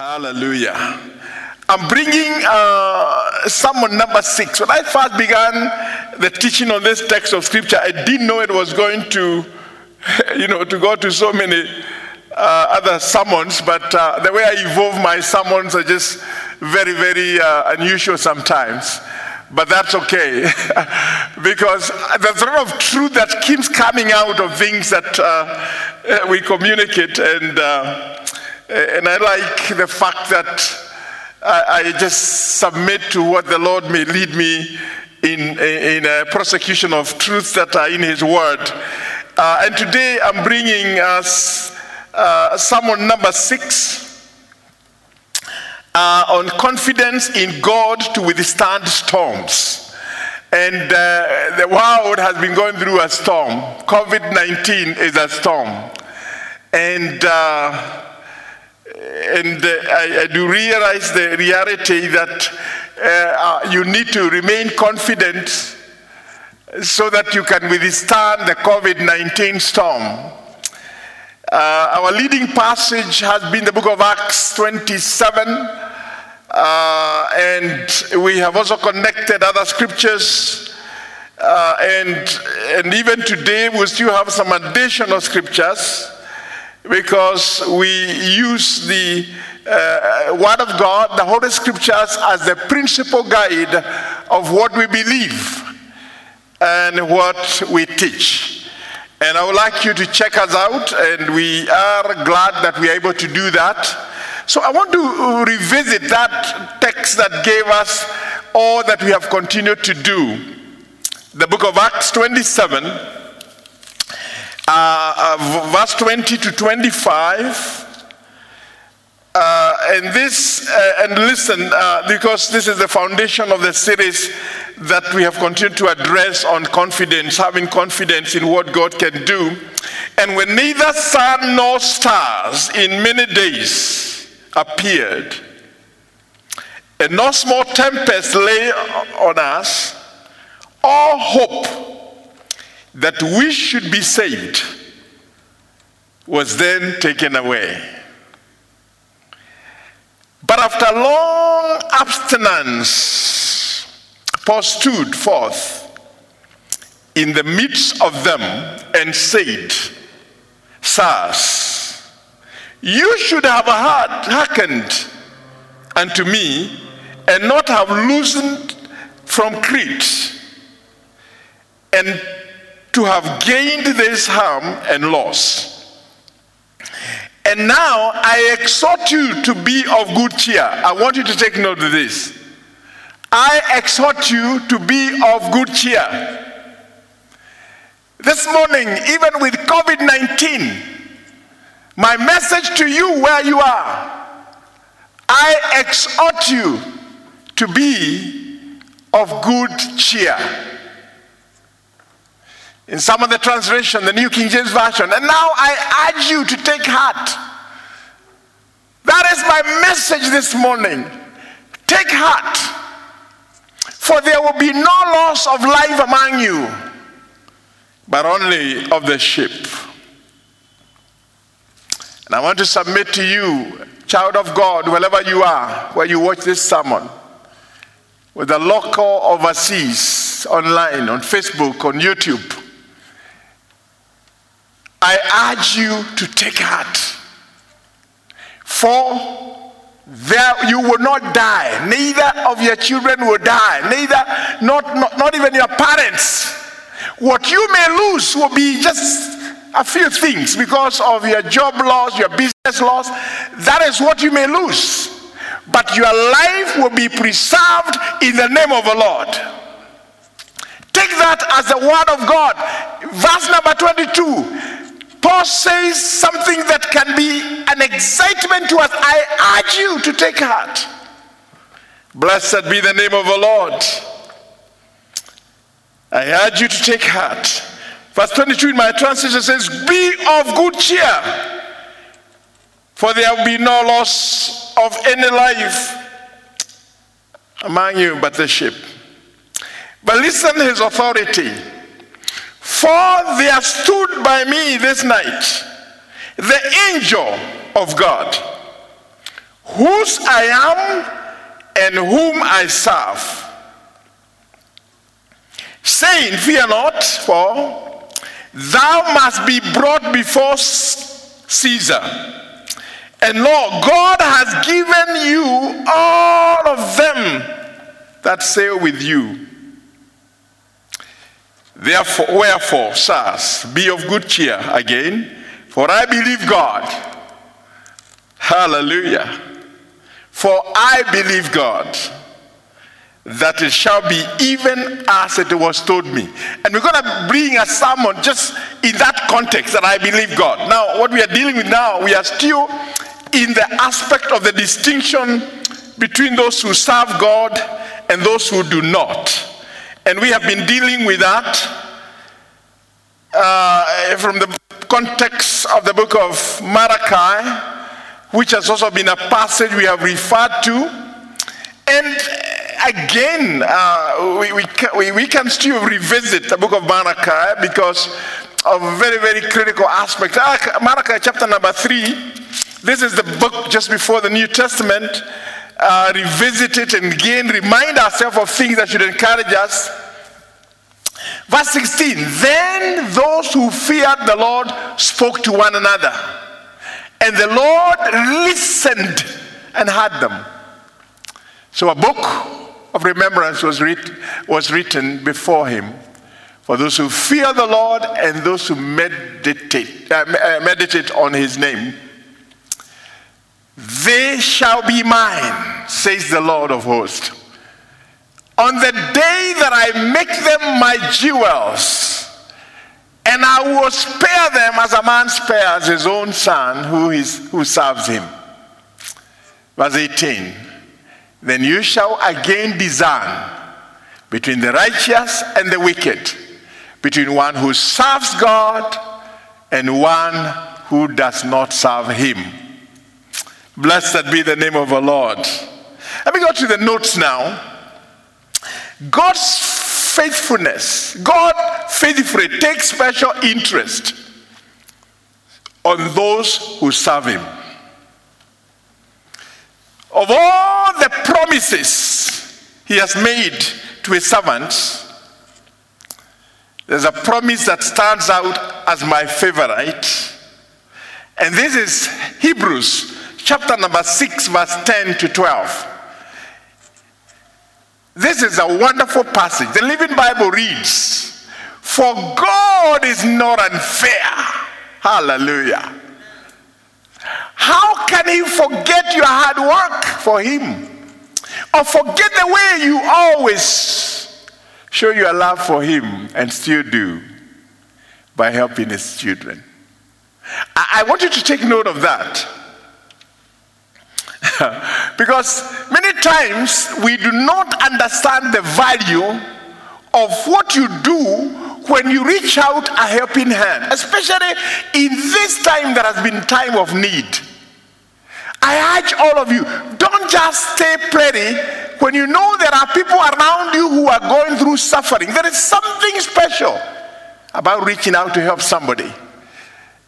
Hallelujah. I'm bringing uh, sermon number six. When I first began the teaching on this text of scripture, I didn't know it was going to, you know, to go to so many uh, other sermons. But uh, the way I evolve my sermons are just very, very uh, unusual sometimes. But that's okay, because there's a lot of truth that keeps coming out of things that uh, we communicate, and uh, and I like the fact that I, I, just submit to what the Lord may lead me in, in a prosecution of truths that are in His Word. Uh, and today I'm bringing us uh, sermon number six. Uh, on confidence in God to withstand storms. And uh, the world has been going through a storm. COVID 19 is a storm. And uh, and uh, I, I, do realize the reality that uh, uh you need to remain confident so that you can withstand the COVID 19 storm. Uh, our leading passage has been the book of Acts 27, uh, and we have also connected other scriptures. Uh, and, and even today, we still have some additional scriptures because we use the uh, Word of God, the Holy Scriptures, as the principal guide of what we believe and what we teach. And I would like you to check us out, and we are glad that we are able to do that. So I want to revisit that text that gave us all that we have continued to do. The book of Acts 27, uh, uh, verse 20 to 25. Uh, and this, uh, and listen, uh, because this is the foundation of the series that we have continued to address on confidence, having confidence in what God can do. And when neither sun nor stars in many days appeared, and no small tempest lay on us, all hope that we should be saved was then taken away. But after long abstinence, Paul stood forth in the midst of them and said, Sirs, you should have heard, hearkened unto me and not have loosened from Crete, and to have gained this harm and loss. And now I exhort you to be of good cheer. I want you to take note of this. I exhort you to be of good cheer. This morning, even with COVID 19, my message to you where you are, I exhort you to be of good cheer in some of the translation, the New King James Version. And now I urge you to take heart. That is my message this morning. Take heart, for there will be no loss of life among you, but only of the sheep. And I want to submit to you, child of God, wherever you are, where you watch this sermon, with the local overseas, online, on Facebook, on YouTube I urge you to take heart. For there you will not die, neither of your children will die, neither, not, not, not even your parents. What you may lose will be just a few things because of your job loss, your business loss. That is what you may lose. But your life will be preserved in the name of the Lord. Take that as the word of God. Verse number 22 Paul says something that can be an excitement to us. I urge you to take heart. Blessed be the name of the Lord. I urge you to take heart. Verse 22 in my translation says, Be of good cheer, for there will be no loss of any life among you but the sheep. But listen to his authority. For there stood by me this night the angel of God, whose I am and whom I serve. Saying, Fear not, for thou must be brought before Caesar. And Lord, God has given you all of them that sail with you. Therefore, wherefore, sirs, be of good cheer again, for I believe God. Hallelujah. For I believe God that it shall be even as it was told me. And we're going to bring a sermon just in that context that I believe God. Now, what we are dealing with now, we are still in the aspect of the distinction between those who serve God and those who do not. And we have been dealing with that uh, from the context of the book of Malachi which has also been a passage we have referred to. And again, uh, we, we, can, we, we, can still revisit the book of Malachi because of a very, very critical aspect. Malachi chapter number three, this is the book just before the New Testament. Uh, revisit it and again remind ourselves of things that should encourage us. Verse 16 Then those who feared the Lord spoke to one another and the Lord listened and heard them. So a book of remembrance was, writ- was written before him for those who fear the Lord and those who meditate, uh, uh meditate on his name. They shall be mine, says the Lord of hosts. On the day that I make them my jewels, and I will spare them as a man spares his own son who, is, who serves him. Verse 18 Then you shall again discern between the righteous and the wicked, between one who serves God and one who does not serve him. Blessed be the name of the Lord. Let me go to the notes now. God's faithfulness. God faithfully takes special interest on those who serve Him. Of all the promises He has made to His servants, there's a promise that stands out as my favorite. And this is Hebrews chapter number 6, verse 10 to 12. This is a wonderful passage. The Living Bible reads, For God is not unfair. Hallelujah. How can He forget your hard work for Him? Or forget the way you always show your love for Him and still do by helping His children? I, I want you to take note of that. Because many times we do not understand the value of what you do when you reach out a helping hand, especially in this time that has been time of need. I urge all of you, don't just stay pretty when you know there are people around you who are going through suffering. There is something special about reaching out to help somebody.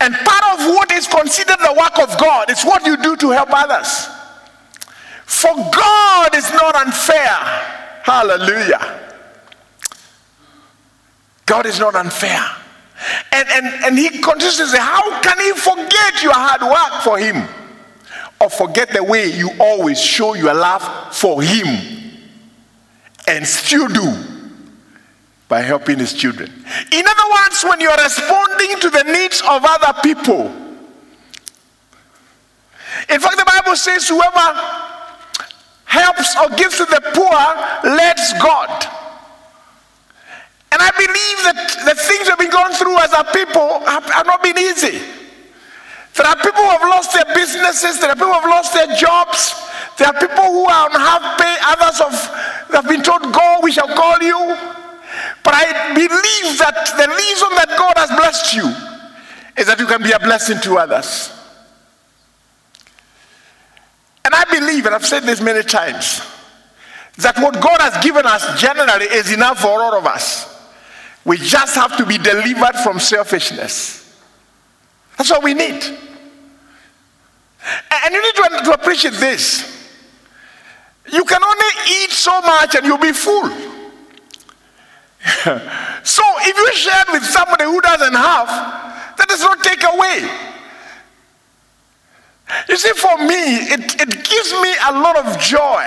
And part of what is considered the work of God is what you do to help others. For God is not unfair. Hallelujah. God is not unfair. And, and, and he continues to say, How can he forget your hard work for him? Or forget the way you always show your love for him and still do by helping his children. In other words, when you're responding to the needs of other people, in fact, the Bible says, Whoever helps or gives to the poor lets God. And I believe that the things we've been going through as a people have, have not been easy. There are people who have lost their businesses, there are people who have lost their jobs, there are people who are on half pay, others have, have been told, Go, we shall call you. But I believe that the reason that God has blessed you is that you can be a blessing to others. And I believe, and I've said this many times, that what God has given us generally is enough for all of us. We just have to be delivered from selfishness. That's all we need. And you need to, to appreciate this. You can only eat so much and you'll be full. so if you share with somebody who doesn't have, that does not take away. You see, for me, it, it gives me a lot of joy.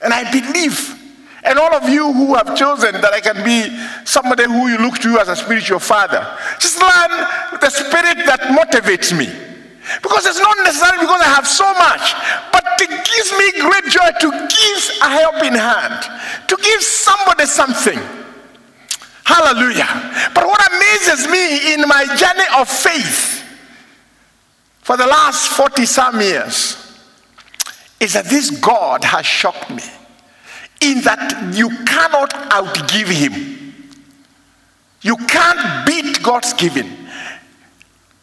And I believe, and all of you who have chosen that I can be somebody who you look to as a spiritual father, just learn the spirit that motivates me. Because it's not necessarily because I have so much, but it gives me great joy to give a helping hand, to give somebody something. Hallelujah. But what amazes me in my journey of faith for the last 40 some years is that this God has shocked me in that you cannot outgive him. You can't beat God's giving.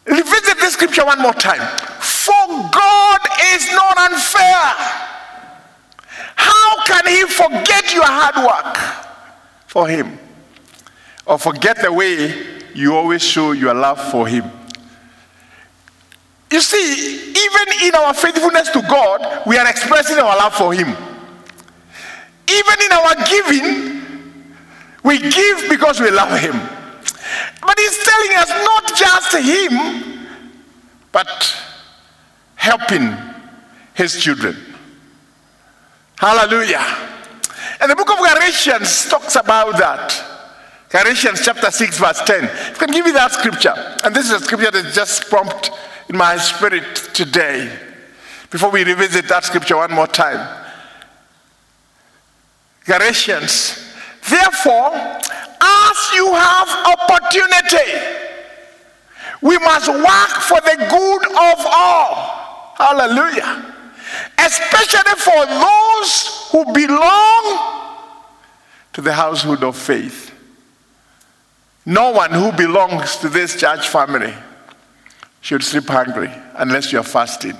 Revisit this scripture one more time. For God is not unfair. How can he forget your hard work for him? Or forget the way you always show your love for him? You see, even in our faithfulness to God, we are expressing our love for Him. Even in our giving, we give because we love Him. But He's telling us not just Him, but helping His children. Hallelujah. And the book of Galatians talks about that. Galatians chapter 6, verse 10. You can give me that scripture. And this is a scripture that just prompted in my spirit today before we revisit that scripture one more time. Galatians, therefore, as you have opportunity, we must work for the good of all. Hallelujah. Especially for those who belong to the household of faith. No one who belongs to this church family should sleep hungry unless you're fasting.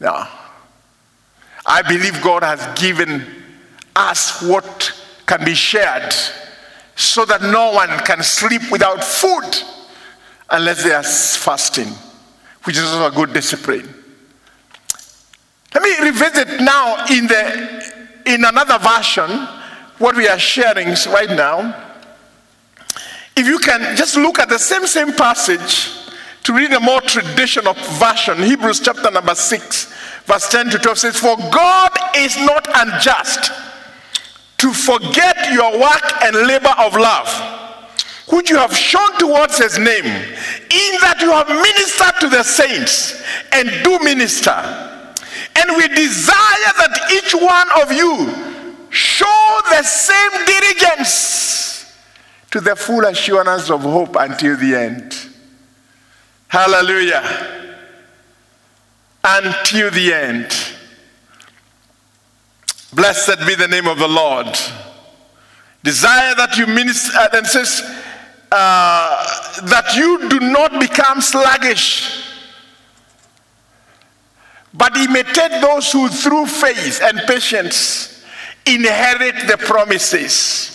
Now, I believe God has given us what can be shared so that no one can sleep without food unless they are fasting, which is also a good discipline. Let me revisit now in the in another version what we are sharing right now. If you can just look at the same same passage to read a more traditional version, Hebrews chapter number 6, verse 10 to 12 says, For God is not unjust to forget your work and labor of love, which you have shown towards his name, in that you have ministered to the saints and do minister. And we desire that each one of you show the same diligence to the full assurance of hope until the end. Hallelujah. Until the end. Blessed be the name of the Lord. Desire that you minister, uh, and says, uh, that you do not become sluggish, but imitate those who through faith and patience inherit the promises.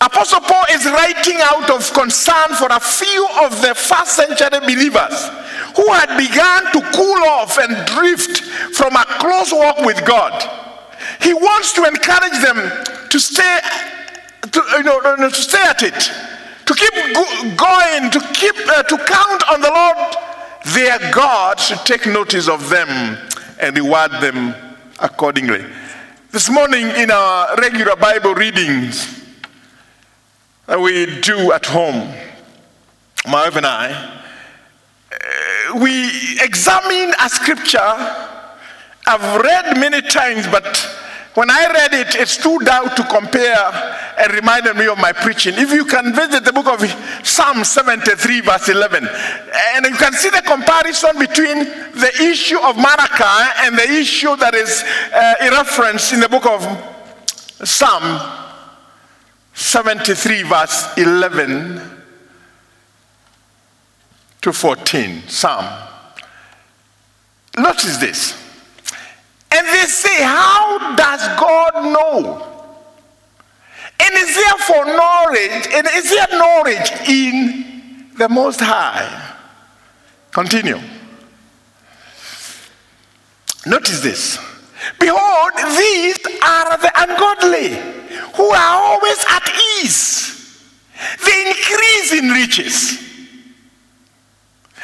Apostle Paul is writing out of concern for a few of the first century believers who had begun to cool off and drift from a close walk with God. He wants to encourage them to stay, to, you know, to stay at it, to keep go- going, to keep uh, to count on the Lord. Their God should take notice of them and reward them accordingly. This morning in our regular Bible readings, that we do at home, my wife and I, uh, we examine a scripture I've read many times, but when I read it, it stood out to compare and reminded me of my preaching. If you can visit the book of Psalm 73, verse 11, and you can see the comparison between the issue of Malachi and the issue that is uh, referenced in the book of Psalm 73, verse 11 to 14. Psalm. Notice this. And they say, How does God know? And is there for knowledge? And is there knowledge in the Most High? Continue. Notice this. Behold, these are the ungodly who are always at ease. They increase in riches.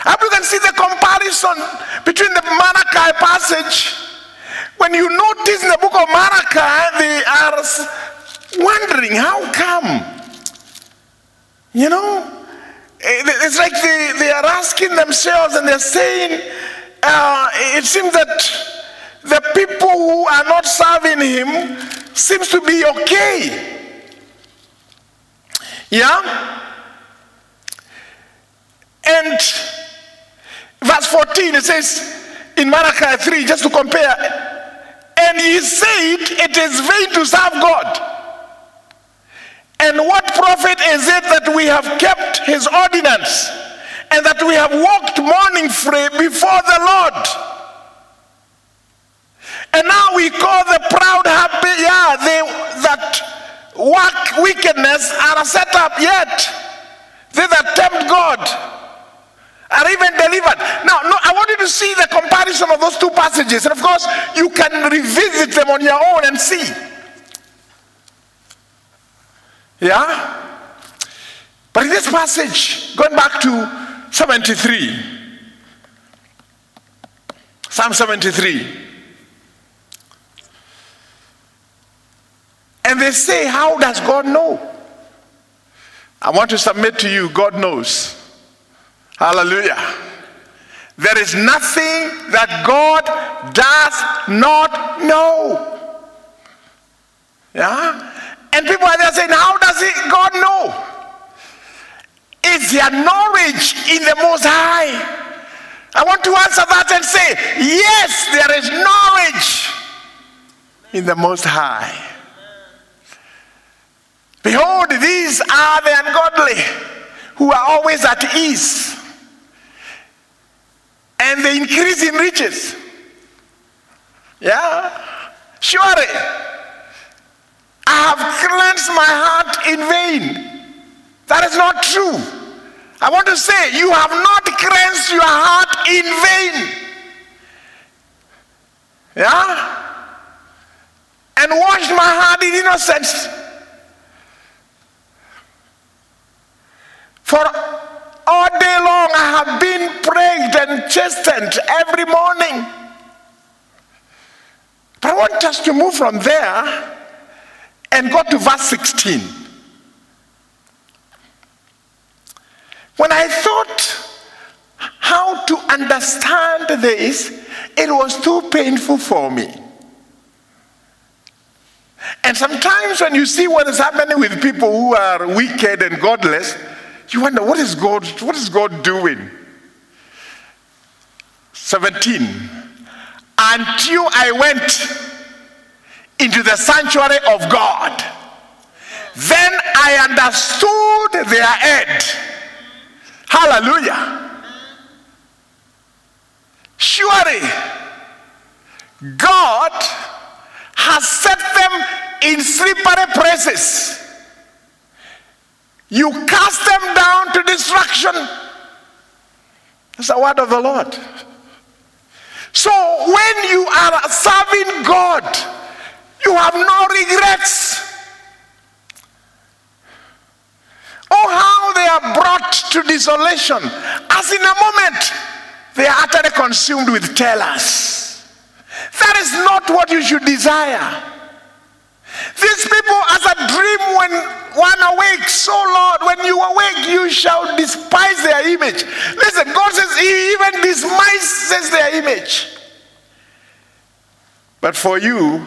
And you can see the comparison between the Malachi passage. When you notice in the book of Malachi, they are wondering, how come? You know, it's like they, they are asking themselves and they're saying, uh, it seems that the people who are not serving him seems to be okay. Yeah? And verse 14 it says in Malachi 3, just to compare, and he said, It is vain to serve God. And what profit is it that we have kept his ordinance and that we have walked mourning free before the Lord? And now we call the proud happy, yeah, they that work wickedness are set up yet. They that tempt God are even delivered. Now, no, I want you to see the comparison of those two passages. And of course, you can revisit them on your own and see. Yeah? But in this passage, going back to 73, Psalm 73. And they say, How does God know? I want to submit to you, God knows. Hallelujah. There is nothing that God does not know. Yeah? And people are there saying, How does it, God know? Is there knowledge in the Most High? I want to answer that and say, Yes, there is knowledge in the Most High. Behold, these are the ungodly who are always at ease and they increase in riches. Yeah, surely I have cleansed my heart in vain. That is not true. I want to say, you have not cleansed your heart in vain. Yeah? And washed my heart in innocence. For all day long I have been praised and chastened every morning. But I want us to move from there and go to verse 16. When I thought how to understand this, it was too painful for me. And sometimes when you see what is happening with people who are wicked and godless, you wonder, what is God, what is God doing? 17. Until I went into the sanctuary of God, then I understood their end. Hallelujah. Surely, God has set them in slippery places you cast them down to destruction. That's the word of the Lord. So when you are serving God, you have no regrets. Oh, how they are brought to desolation. As in a moment, they are utterly consumed with terrors. That is not what you should desire. These people, as a dream when one awakes, so Lord, when you awake, you shall despise their image. Listen, God says He even despises their image. But for you,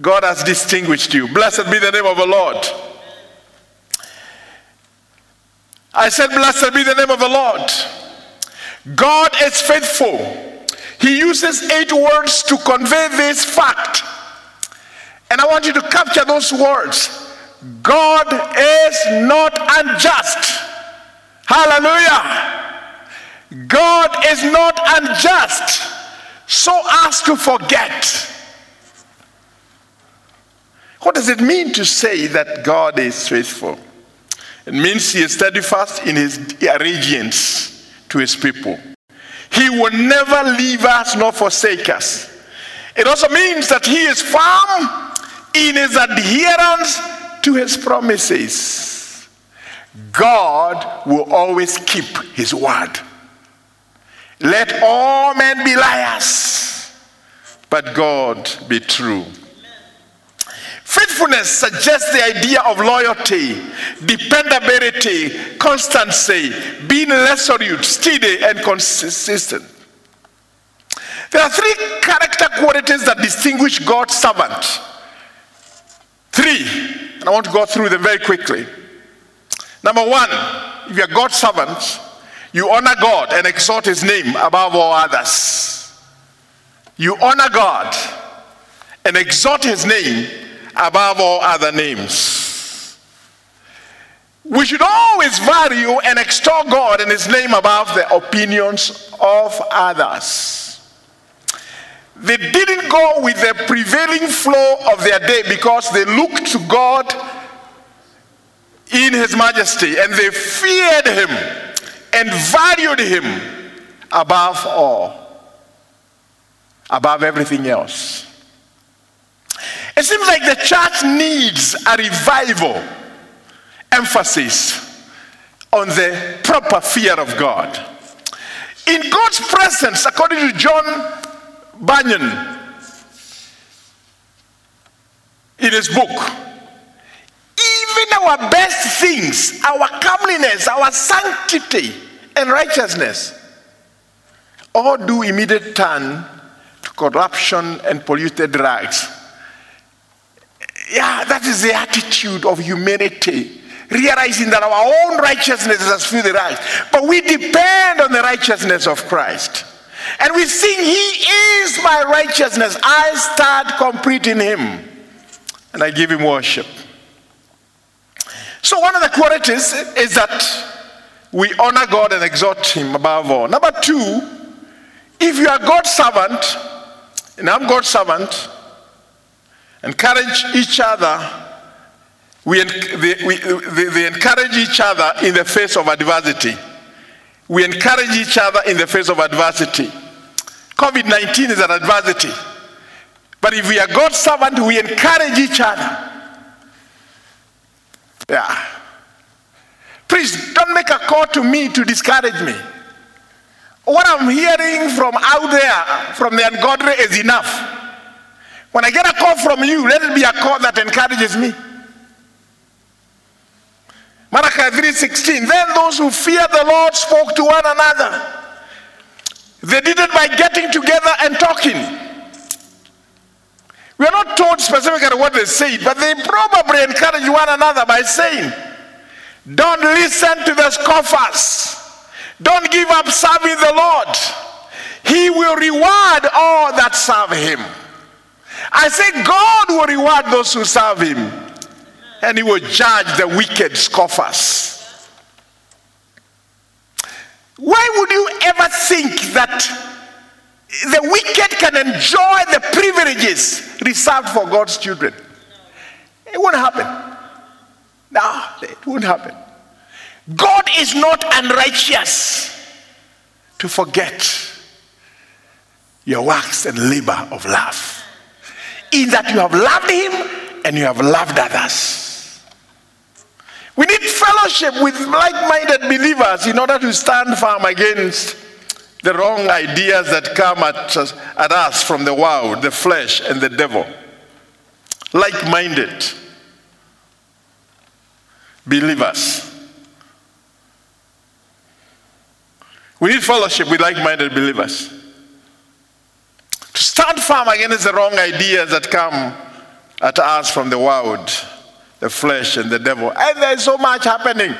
God has distinguished you. Blessed be the name of the Lord. I said, Blessed be the name of the Lord. God is faithful. He uses eight words to convey this fact. And I want you to capture those words. God is not unjust. Hallelujah. God is not unjust so as to forget. What does it mean to say that God is faithful? It means he is steadfast in his allegiance to his people. He will never leave us nor forsake us. It also means that he is firm in his adherence to his promises. God will always keep his word. Let all men be liars, but God be true. Faithfulness suggests the idea of loyalty, dependability, constancy, being resolute, steady, and consistent. There are three character qualities that distinguish God's servant. Three, and I want to go through them very quickly. Number one, if you're God's servant, you honor God and exalt his name above all others. You honor God and exalt his name above all other names. We should always value and extol God and his name above the opinions of others. They didn't go with the prevailing flow of their day because they looked to God in his majesty and they feared him and valued him above all, above everything else. It seems like the church needs a revival emphasis on the proper fear of God. In God's presence, according to John Bunyan, in his book, even our best things, our comeliness, our sanctity, and righteousness, all do immediate turn to corruption and polluted rags. Yeah, that is the attitude of humanity. Realizing that our own righteousness is as filthy rags, but we depend on the righteousness of Christ. And we sing, He is my righteousness. I start complete in Him. And I give Him worship. So, one of the qualities is that we honor God and exalt Him above all. Number two, if you are God's servant, and I'm God's servant, encourage each other. We, they, we, they encourage each other in the face of adversity. We encourage each other in the face of adversity. COVID 19 is an adversity. But if we are God's servant, we encourage each other. Yeah. Please don't make a call to me to discourage me. What I'm hearing from out there, from the ungodly, is enough. When I get a call from you, let it be a call that encourages me. Malachi 3:16. Then those who fear the Lord spoke to one another. They did it by getting together and talking. We are not told specifically what they said, but they probably encourage one another by saying, Don't listen to the scoffers. Don't give up serving the Lord. He will reward all that serve him. I say, God will reward those who serve him, and he will judge the wicked scoffers. Why would you ever think that the wicked can enjoy the privileges reserved for God's children? It won't happen. No, it won't happen. God is not unrighteous to forget your works and labor of love. In that you have loved Him and you have loved others. We need fellowship with like minded believers in order to stand firm against the wrong ideas that come at us, at us from the world, the flesh, and the devil. Like minded believers. We need fellowship with like minded believers. To stand firm against the wrong ideas that come at us from the world the flesh and the devil. And there's so much happening.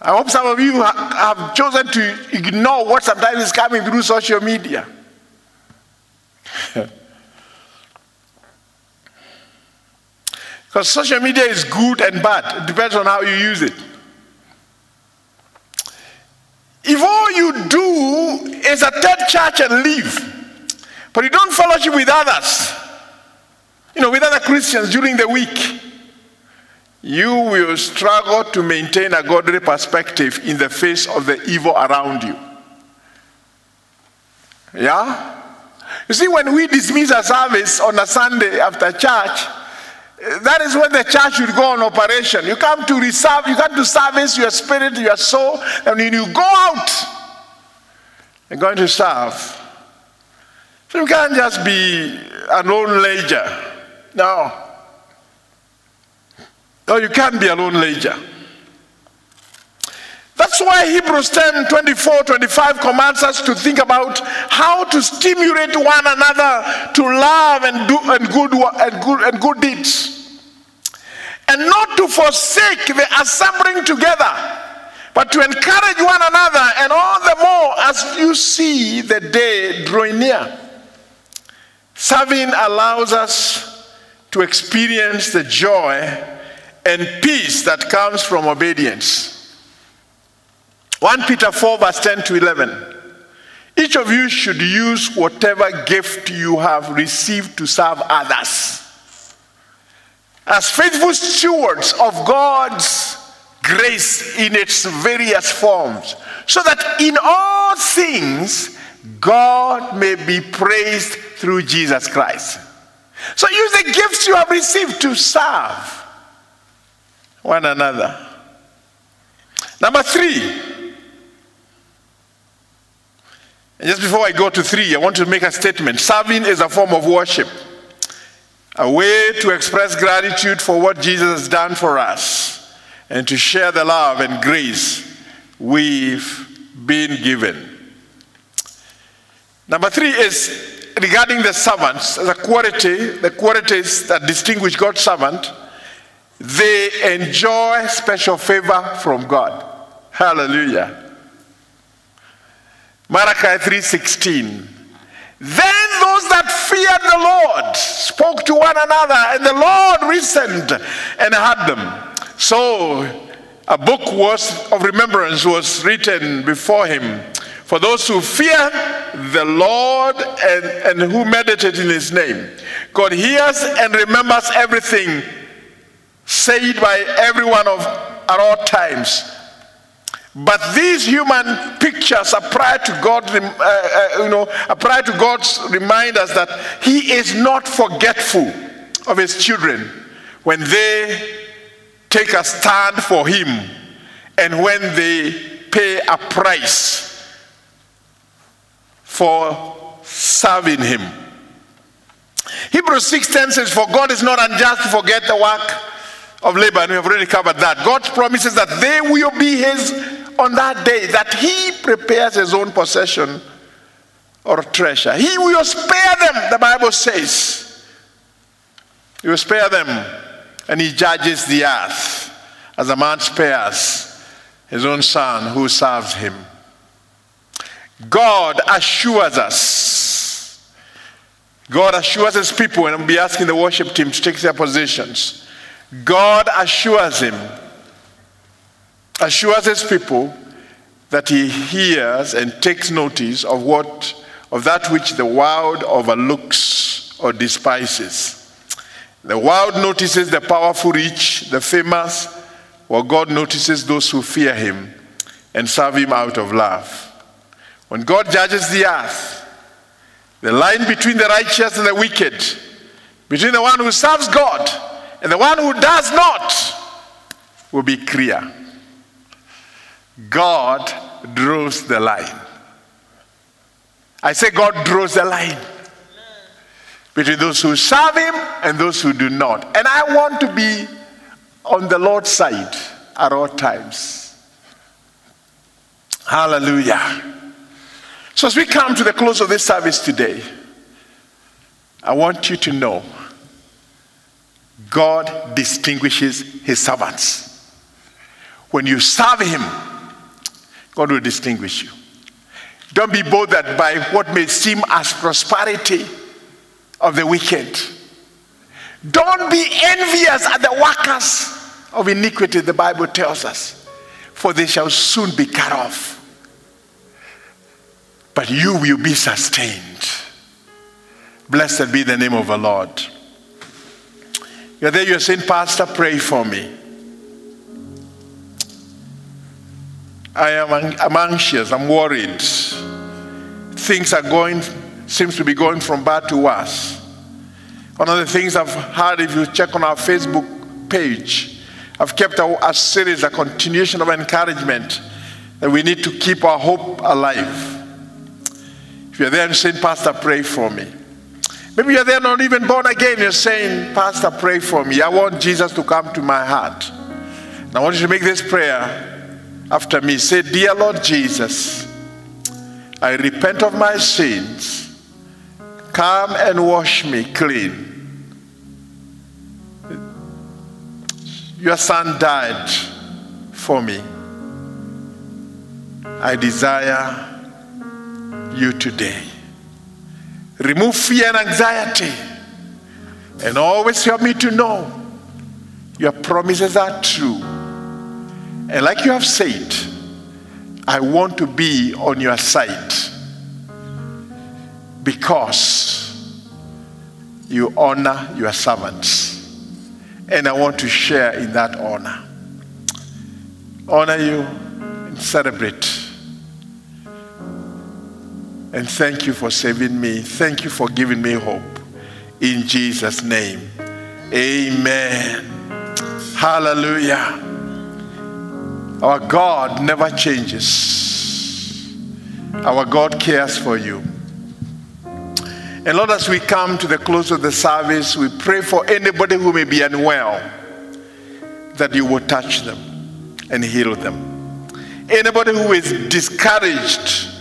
I hope some of you have chosen to ignore what sometimes is coming through social media. Because social media is good and bad, it depends on how you use it. If all you do is attend church and leave, but you don't fellowship with others, you know, with other Christians during the week, you will struggle to maintain a godly perspective in the face of the evil around you. Yeah? You see, when we dismiss a service on a Sunday after church, that is when the church will go on operation. You come to reserve, you come to service your spirit, your soul, and when you go out, you're going to serve. So you can't just be a lone ledger. No. No, you can't be a lone ledger. That's why Hebrews 10 24 25 commands us to think about how to stimulate one another to love and, do, and, good, and, good, and good deeds. And not to forsake the assembling together, but to encourage one another, and all the more as you see the day drawing near. Serving allows us to experience the joy and peace that comes from obedience. 1 Peter 4, verse 10 to 11. Each of you should use whatever gift you have received to serve others. As faithful stewards of God's grace in its various forms, so that in all things God may be praised through Jesus Christ. So use the gifts you have received to serve one another. Number three, And just before I go to three, I want to make a statement. Serving is a form of worship, a way to express gratitude for what Jesus has done for us and to share the love and grace we've been given. Number three is regarding the servants, the quality, the qualities that distinguish God's servant, they enjoy special favor from God. Hallelujah. Malachi 3:16. Then those that feared the Lord spoke to one another, and the Lord listened and heard them. So a book was of remembrance was written before him for those who fear the Lord and, and who meditate in his name. God hears and remembers everything said by everyone of at all times. But these human pictures apply to God, uh, uh, you know, apply to God's remind us that He is not forgetful of His children when they take a stand for Him and when they pay a price for serving Him. Hebrews 6:10 says, "For God is not unjust to forget the work of labor," and we have already covered that. God promises that they will be His on that day that he prepares his own possession or treasure. He will spare them, the Bible says. He will spare them, and he judges the earth as a man spares his own son who serves him. God assures us. God assures his people, and I'll be asking the worship team to take their positions. God assures him assures his people that he hears and takes notice of what of that which the world overlooks or despises. The world notices the powerful rich, the famous, while God notices those who fear him and serve him out of love. When God judges the earth, the line between the righteous and the wicked, between the one who serves God and the one who does not, will be clear. God draws the line. I say God draws the line between those who serve Him and those who do not. And I want to be on the Lord's side at all times. Hallelujah. So, as we come to the close of this service today, I want you to know God distinguishes His servants. When you serve Him, God will distinguish you. Don't be bothered by what may seem as prosperity of the wicked. Don't be envious at the workers of iniquity, the Bible tells us, for they shall soon be cut off. But you will be sustained. Blessed be the name of the Lord. You're there, you're saying, Pastor, pray for me. I am I'm anxious, I'm worried. things are going, seems to be going from bad to worse. One of the things I've heard, if you check on our Facebook page, I've kept a, a series, a continuation of encouragement that we need to keep our hope alive. If you're there and saying, Pastor, pray for me. Maybe you're there not even born again. You're saying, Pastor, pray for me. I want Jesus to come to my heart. And I want you to make this prayer after me. Say, Dear Lord Jesus, I repent of my sins. Come and wash me clean. Your son died for me. I desire you today. Remove fear and anxiety and always help me to know your promises are true. And like you have said, I want to be on your side because you honor your servants. And I want to share in that honor. Honor you and celebrate. And thank you for saving me. Thank you for giving me hope. In Jesus' name. Amen. Hallelujah. Our God never changes. Our God cares for you. And Lord, as we come to the close of the service, we pray for anybody who may be unwell that you will touch them and heal them. Anybody who is discouraged,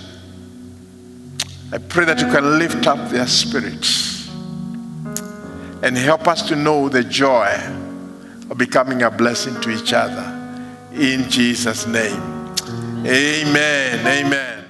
I pray that you can lift up their spirits and help us to know the joy of becoming a blessing to each other. In Jesus' name. Amen. Amen.